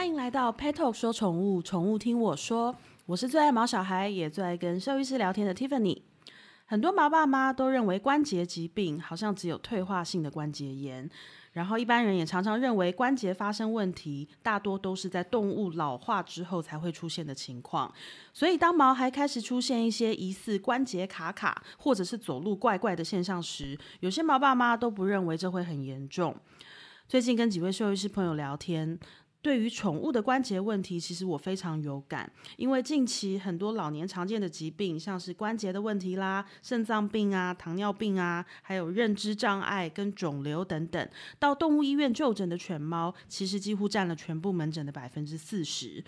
欢迎来到 Pet Talk 说宠物，宠物听我说。我是最爱毛小孩，也最爱跟兽医师聊天的 Tiffany。很多毛爸妈都认为关节疾病好像只有退化性的关节炎，然后一般人也常常认为关节发生问题，大多都是在动物老化之后才会出现的情况。所以当毛孩开始出现一些疑似关节卡卡，或者是走路怪怪的现象时，有些毛爸妈都不认为这会很严重。最近跟几位兽医师朋友聊天。对于宠物的关节问题，其实我非常有感，因为近期很多老年常见的疾病，像是关节的问题啦、肾脏病啊、糖尿病啊，还有认知障碍跟肿瘤等等，到动物医院就诊的犬猫，其实几乎占了全部门诊的百分之四十。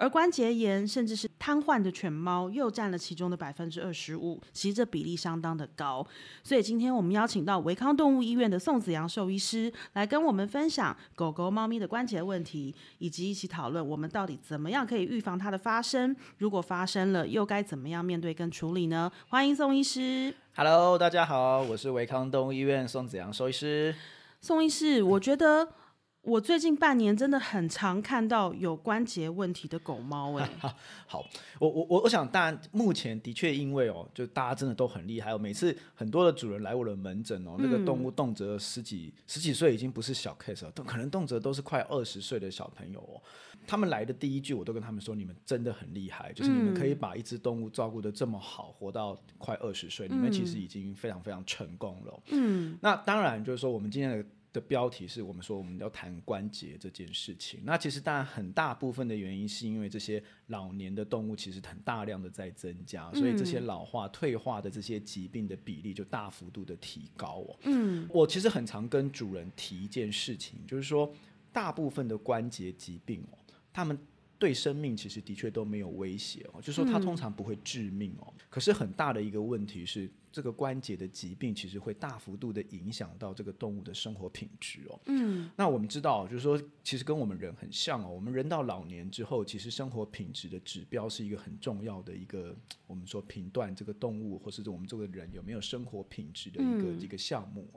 而关节炎甚至是瘫痪的犬猫又占了其中的百分之二十五，其实这比例相当的高。所以今天我们邀请到维康动物医院的宋子阳兽医师来跟我们分享狗狗、猫咪的关节问题，以及一起讨论我们到底怎么样可以预防它的发生。如果发生了，又该怎么样面对跟处理呢？欢迎宋医师。Hello，大家好，我是维康动物医院宋子阳兽医师。宋医师，我觉得。我最近半年真的很常看到有关节问题的狗猫哎，好，我我我我想，当然目前的确因为哦，就大家真的都很厉害哦，每次很多的主人来我的门诊哦，那个动物动辄十几十几岁已经不是小 case 了，都可能动辄都是快二十岁的小朋友哦。他们来的第一句，我都跟他们说，你们真的很厉害，就是你们可以把一只动物照顾的这么好，活到快二十岁，你们其实已经非常非常成功了。嗯，那当然就是说，我们今天的。的标题是我们说我们要谈关节这件事情。那其实当然很大部分的原因是因为这些老年的动物其实很大量的在增加，所以这些老化退化的这些疾病的比例就大幅度的提高哦。嗯，我其实很常跟主人提一件事情，就是说大部分的关节疾病哦，他们。对生命其实的确都没有威胁哦，就说它通常不会致命哦。可是很大的一个问题是，这个关节的疾病其实会大幅度的影响到这个动物的生活品质哦。嗯，那我们知道，就是说，其实跟我们人很像哦。我们人到老年之后，其实生活品质的指标是一个很重要的一个，我们说评断这个动物或是我们这个人有没有生活品质的一个一个项目。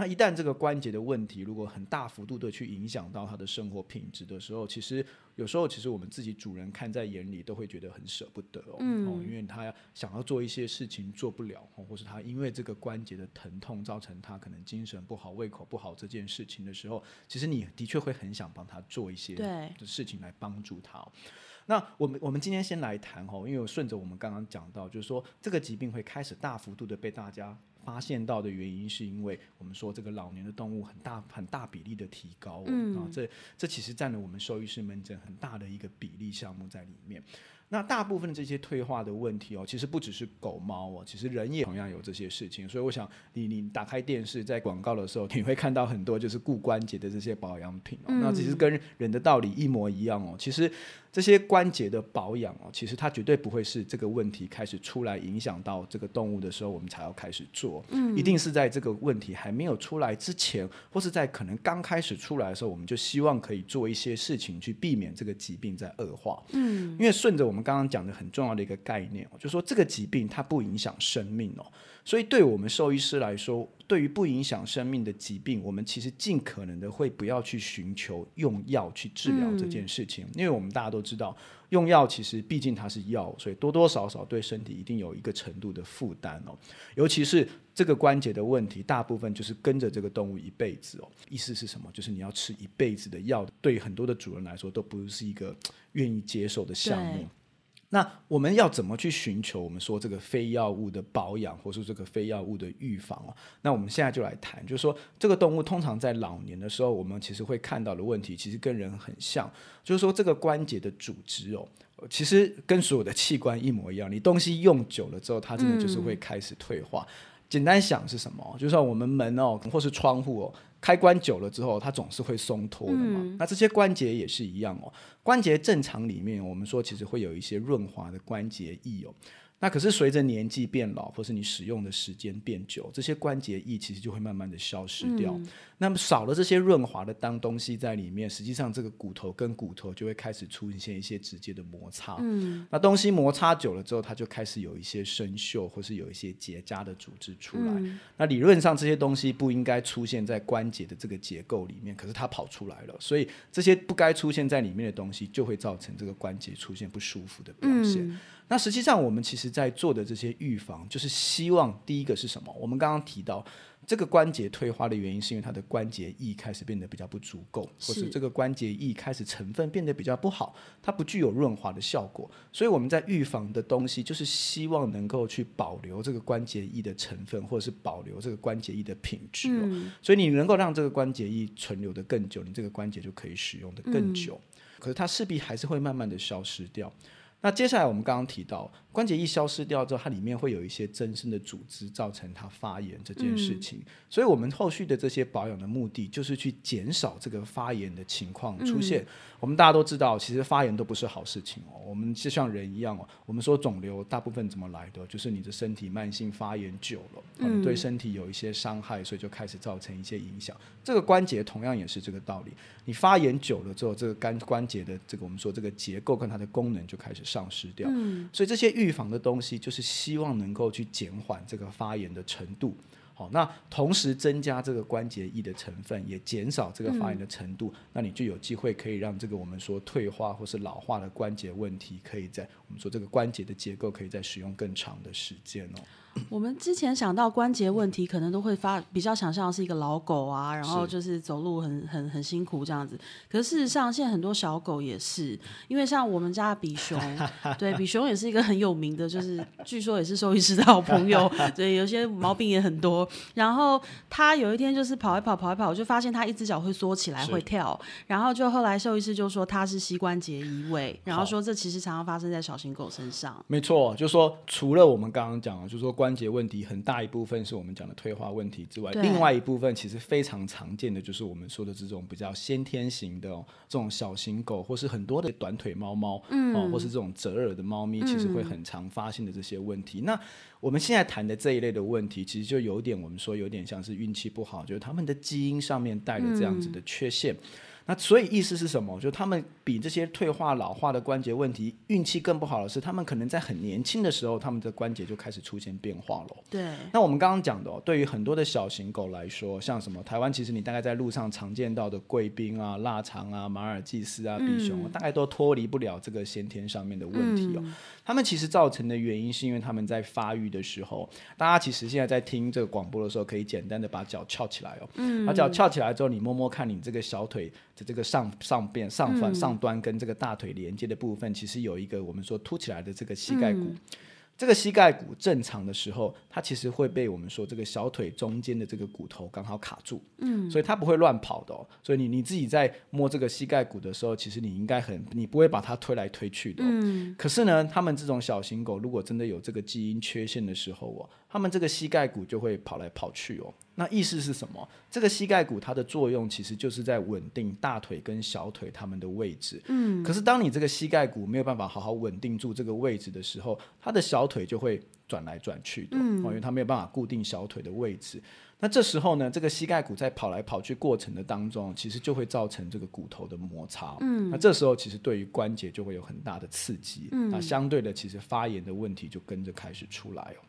那一旦这个关节的问题如果很大幅度的去影响到他的生活品质的时候，其实有时候其实我们自己主人看在眼里都会觉得很舍不得哦，哦，因为他想要做一些事情做不了，或是他因为这个关节的疼痛造成他可能精神不好、胃口不好这件事情的时候，其实你的确会很想帮他做一些的事情来帮助他。那我们我们今天先来谈哈，因为顺着我们刚刚讲到，就是说这个疾病会开始大幅度的被大家。发现到的原因是因为我们说这个老年的动物很大很大比例的提高嗯啊，这这其实占了我们兽医师门诊很大的一个比例项目在里面。那大部分的这些退化的问题哦，其实不只是狗猫哦，其实人也同样有这些事情。所以我想，你你打开电视在广告的时候，你会看到很多就是固关节的这些保养品哦。那其实跟人的道理一模一样哦。其实这些关节的保养哦，其实它绝对不会是这个问题开始出来影响到这个动物的时候，我们才要开始做。嗯，一定是在这个问题还没有出来之前，或是在可能刚开始出来的时候，我们就希望可以做一些事情去避免这个疾病在恶化。嗯，因为顺着我们。刚刚讲的很重要的一个概念哦，就说这个疾病它不影响生命哦，所以对我们兽医师来说，对于不影响生命的疾病，我们其实尽可能的会不要去寻求用药去治疗这件事情，因为我们大家都知道，用药其实毕竟它是药，所以多多少少对身体一定有一个程度的负担哦，尤其是这个关节的问题，大部分就是跟着这个动物一辈子哦，意思是什么？就是你要吃一辈子的药，对很多的主人来说都不是一个 愿意接受的项目。那我们要怎么去寻求我们说这个非药物的保养，或是这个非药物的预防哦？那我们现在就来谈，就是说这个动物通常在老年的时候，我们其实会看到的问题，其实跟人很像，就是说这个关节的组织哦，其实跟所有的器官一模一样，你东西用久了之后，它真的就是会开始退化。简单想是什么？就是说我们门哦，或是窗户哦。开关久了之后，它总是会松脱的嘛。那这些关节也是一样哦。关节正常里面，我们说其实会有一些润滑的关节液哦。那可是随着年纪变老，或是你使用的时间变久，这些关节液其实就会慢慢的消失掉。那么少了这些润滑的当东西在里面，实际上这个骨头跟骨头就会开始出现一些直接的摩擦。嗯，那东西摩擦久了之后，它就开始有一些生锈，或是有一些结痂的组织出来。那理论上这些东西不应该出现在关节的这个结构里面，可是它跑出来了，所以这些不该出现在里面的东西，就会造成这个关节出现不舒服的表现。那实际上，我们其实在做的这些预防，就是希望第一个是什么？我们刚刚提到这个关节退化的原因，是因为它的关节液开始变得比较不足够，或是这个关节液开始成分变得比较不好，它不具有润滑的效果。所以我们在预防的东西，就是希望能够去保留这个关节液的成分，或者是保留这个关节液的品质。所以你能够让这个关节液存留的更久，你这个关节就可以使用的更久。可是它势必还是会慢慢的消失掉。那接下来我们刚刚提到。关节一消失掉之后，它里面会有一些增生的组织，造成它发炎这件事情。所以，我们后续的这些保养的目的，就是去减少这个发炎的情况出现。我们大家都知道，其实发炎都不是好事情哦。我们就像人一样哦，我们说肿瘤大部分怎么来的，就是你的身体慢性发炎久了，嗯，对身体有一些伤害，所以就开始造成一些影响。这个关节同样也是这个道理。你发炎久了之后，这个肝关节的这个我们说这个结构跟它的功能就开始丧失掉。嗯，所以这些。预防的东西就是希望能够去减缓这个发炎的程度，好，那同时增加这个关节液的成分，也减少这个发炎的程度，那你就有机会可以让这个我们说退化或是老化的关节问题，可以在我们说这个关节的结构可以再使用更长的时间哦。我们之前想到关节问题，可能都会发比较想象是一个老狗啊，然后就是走路很很很辛苦这样子。可是事实上，现在很多小狗也是，因为像我们家的比熊，对比熊也是一个很有名的，就是据说也是兽医师的好朋友，对，有些毛病也很多。然后他有一天就是跑一跑跑一跑，就发现他一只脚会缩起来会跳，然后就后来兽医师就说他是膝关节移位，然后说这其实常常发生在小型狗身上。没错，就说除了我们刚刚讲的，就说。关节问题很大一部分是我们讲的退化问题之外，另外一部分其实非常常见的就是我们说的这种比较先天型的这种小型狗，或是很多的短腿猫猫，哦，或是这种折耳的猫咪，其实会很常发现的这些问题。那我们现在谈的这一类的问题，其实就有点我们说有点像是运气不好，就是他们的基因上面带了这样子的缺陷。那所以意思是什么？就他们比这些退化老化的关节问题运气更不好的是，他们可能在很年轻的时候，他们的关节就开始出现变化了。对。那我们刚刚讲的，哦对于很多的小型狗来说，像什么台湾，其实你大概在路上常见到的贵宾啊、腊肠啊、马尔济斯啊、比熊，大概都脱离不了这个先天上面的问题哦。他们其实造成的原因，是因为他们在发育的时候，大家其实现在在听这个广播的时候，可以简单的把脚翘起来哦。嗯。把脚翘起来之后，你摸摸看你这个小腿的。这个上上边上方上端跟这个大腿连接的部分，其实有一个我们说凸起来的这个膝盖骨。这个膝盖骨正常的时候，它其实会被我们说这个小腿中间的这个骨头刚好卡住，嗯，所以它不会乱跑的哦。所以你你自己在摸这个膝盖骨的时候，其实你应该很，你不会把它推来推去的。嗯。可是呢，他们这种小型狗，如果真的有这个基因缺陷的时候哦，他们这个膝盖骨就会跑来跑去哦。那意思是什么？这个膝盖骨它的作用其实就是在稳定大腿跟小腿它们的位置。嗯。可是当你这个膝盖骨没有办法好好稳定住这个位置的时候，它的小腿就会转来转去的，因为它没有办法固定小腿的位置。那这时候呢，这个膝盖骨在跑来跑去过程的当中，其实就会造成这个骨头的摩擦。嗯。那这时候其实对于关节就会有很大的刺激。嗯。那相对的，其实发炎的问题就跟着开始出来哦。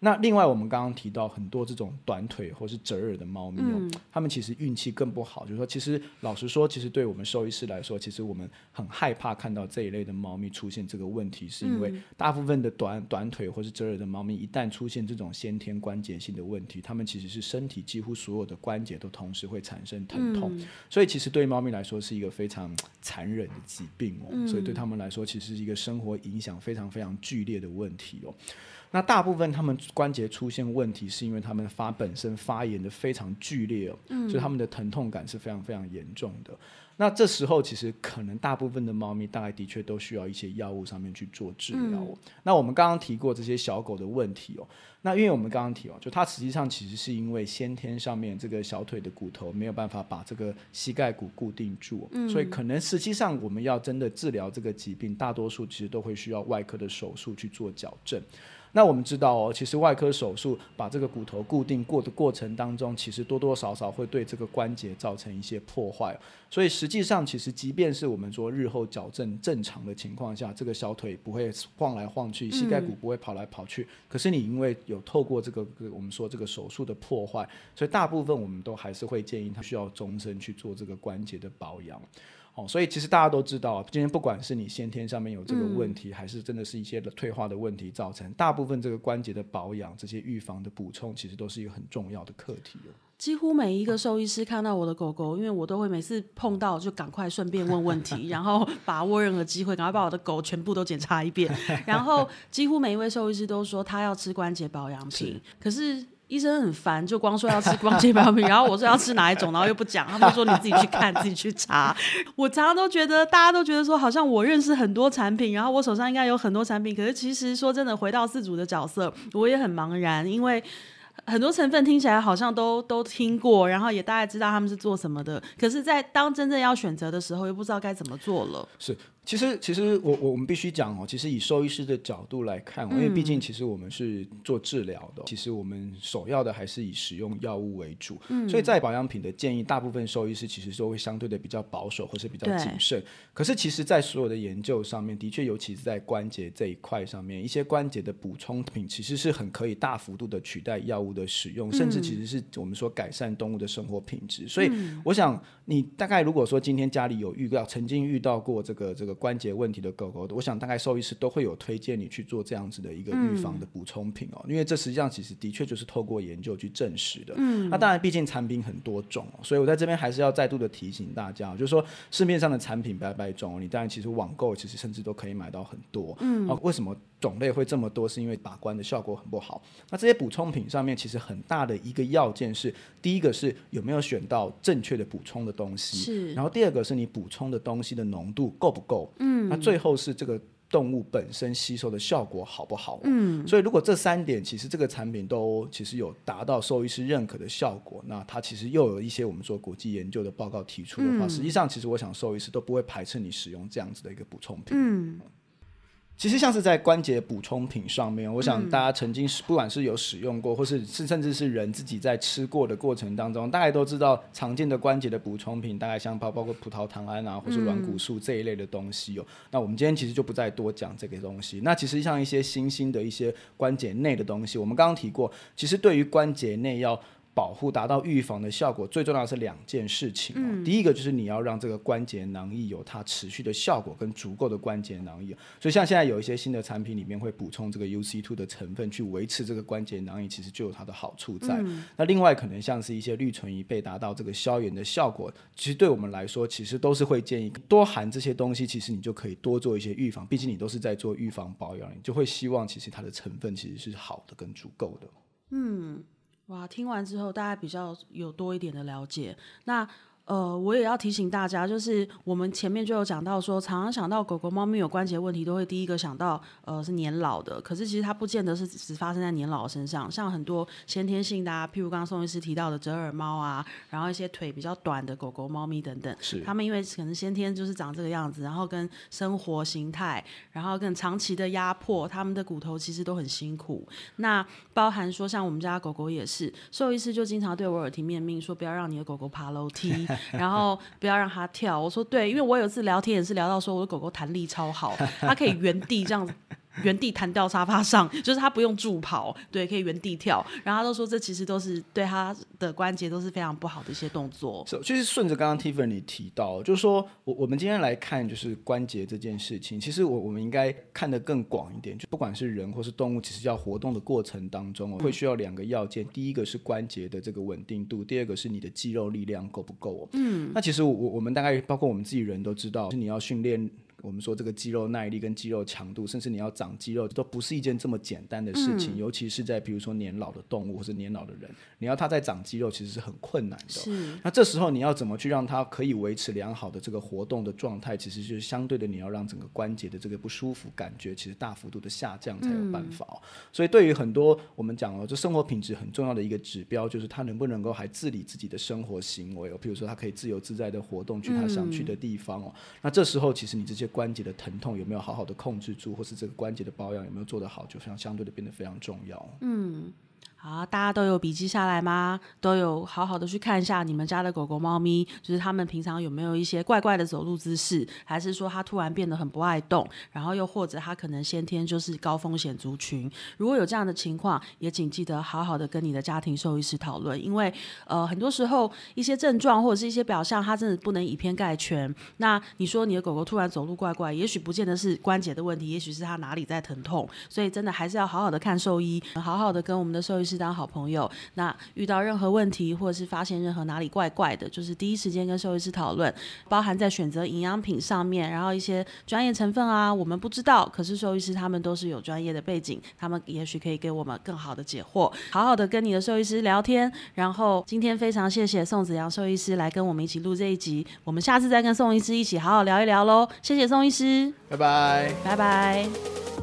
那另外，我们刚刚提到很多这种短腿或是折耳的猫咪哦，它们其实运气更不好。就是说，其实老实说，其实对我们兽医师来说，其实我们很害怕看到这一类的猫咪出现这个问题，是因为大部分的短短腿或是折耳的猫咪，一旦出现这种先天关节性的问题，它们其实是身体几乎所有的关节都同时会产生疼痛，所以其实对猫咪来说是一个非常残忍的疾病哦。所以对他们来说，其实是一个生活影响非常非常剧烈的问题哦。那大部分他们关节出现问题，是因为他们发本身发炎的非常剧烈哦，所以他们的疼痛感是非常非常严重的。那这时候其实可能大部分的猫咪大概的确都需要一些药物上面去做治疗。那我们刚刚提过这些小狗的问题哦，那因为我们刚刚提哦，就它实际上其实是因为先天上面这个小腿的骨头没有办法把这个膝盖骨固定住，所以可能实际上我们要真的治疗这个疾病，大多数其实都会需要外科的手术去做矫正。那我们知道哦，其实外科手术把这个骨头固定过的过程当中，其实多多少少会对这个关节造成一些破坏。所以实实际上，其实即便是我们说日后矫正正常的情况下，这个小腿不会晃来晃去，膝盖骨不会跑来跑去。可是你因为有透过这个我们说这个手术的破坏，所以大部分我们都还是会建议他需要终身去做这个关节的保养。哦，所以其实大家都知道，今天不管是你先天上面有这个问题，还是真的是一些的退化的问题造成，大部分这个关节的保养、这些预防的补充，其实都是一个很重要的课题哦。几乎每一个兽医师看到我的狗狗，因为我都会每次碰到就赶快顺便问问题，然后把握任何机会，赶快把我的狗全部都检查一遍。然后几乎每一位兽医师都说他要吃关节保养品，可是。医生很烦，就光说要吃光洁保养品，然后我说要吃哪一种，然后又不讲，他们说你自己去看，自己去查。我常常都觉得，大家都觉得说，好像我认识很多产品，然后我手上应该有很多产品，可是其实说真的，回到自主的角色，我也很茫然，因为很多成分听起来好像都都听过，然后也大概知道他们是做什么的，可是，在当真正要选择的时候，又不知道该怎么做了。是。其实，其实我我我们必须讲哦，其实以兽医师的角度来看，因为毕竟其实我们是做治疗的，其实我们首要的还是以使用药物为主。嗯，所以在保养品的建议，大部分兽医师其实都会相对的比较保守或是比较谨慎。可是，其实，在所有的研究上面，的确，尤其是在关节这一块上面，一些关节的补充品其实是很可以大幅度的取代药物的使用，甚至其实是我们说改善动物的生活品质。所以，我想你大概如果说今天家里有遇到曾经遇到过这个这个。关节问题的狗狗，我想大概兽医师都会有推荐你去做这样子的一个预防的补充品哦，因为这实际上其实的确就是透过研究去证实的。嗯，那当然，毕竟产品很多种哦，所以我在这边还是要再度的提醒大家，就是说市面上的产品百百种，你当然其实网购其实甚至都可以买到很多。嗯，啊，为什么种类会这么多？是因为把关的效果很不好。那这些补充品上面其实很大的一个要件是，第一个是有没有选到正确的补充的东西，是，然后第二个是你补充的东西的浓度够不够。嗯，那最后是这个动物本身吸收的效果好不好？嗯，所以如果这三点其实这个产品都其实有达到兽医师认可的效果，那它其实又有一些我们说国际研究的报告提出的话，实际上其实我想兽医师都不会排斥你使用这样子的一个补充品。嗯。其实像是在关节补充品上面，我想大家曾经不管是有使用过，或是是甚至是人自己在吃过的过程当中，大家都知道常见的关节的补充品，大概像包包括葡萄糖胺啊，或是软骨素这一类的东西哦。那我们今天其实就不再多讲这个东西。那其实像一些新兴的一些关节内的东西，我们刚刚提过，其实对于关节内要。保护达到预防的效果，最重要的是两件事情。嗯，第一个就是你要让这个关节囊液有它持续的效果跟足够的关节囊液。所以像现在有一些新的产品里面会补充这个 UC two 的成分去维持这个关节囊液，其实就有它的好处在。那另外可能像是一些氯醇仪被达到这个消炎的效果，其实对我们来说，其实都是会建议多含这些东西。其实你就可以多做一些预防，毕竟你都是在做预防保养，你就会希望其实它的成分其实是好的跟足够的。嗯。哇，听完之后大家比较有多一点的了解。那呃，我也要提醒大家，就是我们前面就有讲到说，常常想到狗狗、猫咪有关节问题，都会第一个想到呃是年老的。可是其实它不见得是只发生在年老身上，像很多先天性的，啊譬如刚刚宋医师提到的折耳猫啊，然后一些腿比较短的狗狗、猫咪等等，是它们因为可能先天就是长这个样子，然后跟生活形态，然后跟长期的压迫，他们的骨头其实都很辛苦。那包含说像我们家狗狗也是，兽医师就经常对我耳提面命说，不要让你的狗狗爬楼梯。然后不要让它跳。我说对，因为我有一次聊天也是聊到说，我的狗狗弹力超好，它可以原地这样。原地弹掉沙发上，就是他不用助跑，对，可以原地跳。然后他都说这其实都是对他的关节都是非常不好的一些动作。是，就是顺着刚刚 Tiffany 提到，就是说我我们今天来看就是关节这件事情，其实我我们应该看得更广一点，就不管是人或是动物，其实要活动的过程当中，会需要两个要件，第一个是关节的这个稳定度，第二个是你的肌肉力量够不够。嗯，那其实我我们大概包括我们自己人都知道，是你要训练。我们说这个肌肉耐力跟肌肉强度，甚至你要长肌肉，都不是一件这么简单的事情。尤其是在比如说年老的动物或者年老的人，你要他在长肌肉，其实是很困难的。是。那这时候你要怎么去让他可以维持良好的这个活动的状态？其实就是相对的，你要让整个关节的这个不舒服感觉，其实大幅度的下降才有办法。所以对于很多我们讲哦，就生活品质很重要的一个指标，就是他能不能够还自理自己的生活行为哦。比如说他可以自由自在的活动，去他想去的地方哦。那这时候其实你这些关节的疼痛有没有好好的控制住，或是这个关节的保养有没有做得好，就非常相对的变得非常重要。嗯。好，大家都有笔记下来吗？都有好好的去看一下你们家的狗狗、猫咪，就是他们平常有没有一些怪怪的走路姿势，还是说它突然变得很不爱动？然后又或者它可能先天就是高风险族群。如果有这样的情况，也请记得好好的跟你的家庭兽医师讨论，因为呃很多时候一些症状或者是一些表象，它真的不能以偏概全。那你说你的狗狗突然走路怪怪，也许不见得是关节的问题，也许是它哪里在疼痛。所以真的还是要好好的看兽医，好好的跟我们的兽医。是当好朋友，那遇到任何问题或者是发现任何哪里怪怪的，就是第一时间跟兽医师讨论，包含在选择营养品上面，然后一些专业成分啊，我们不知道，可是兽医师他们都是有专业的背景，他们也许可以给我们更好的解惑。好好的跟你的兽医师聊天，然后今天非常谢谢宋子阳兽医师来跟我们一起录这一集，我们下次再跟宋医师一起好好聊一聊喽。谢谢宋医师，拜拜，拜拜。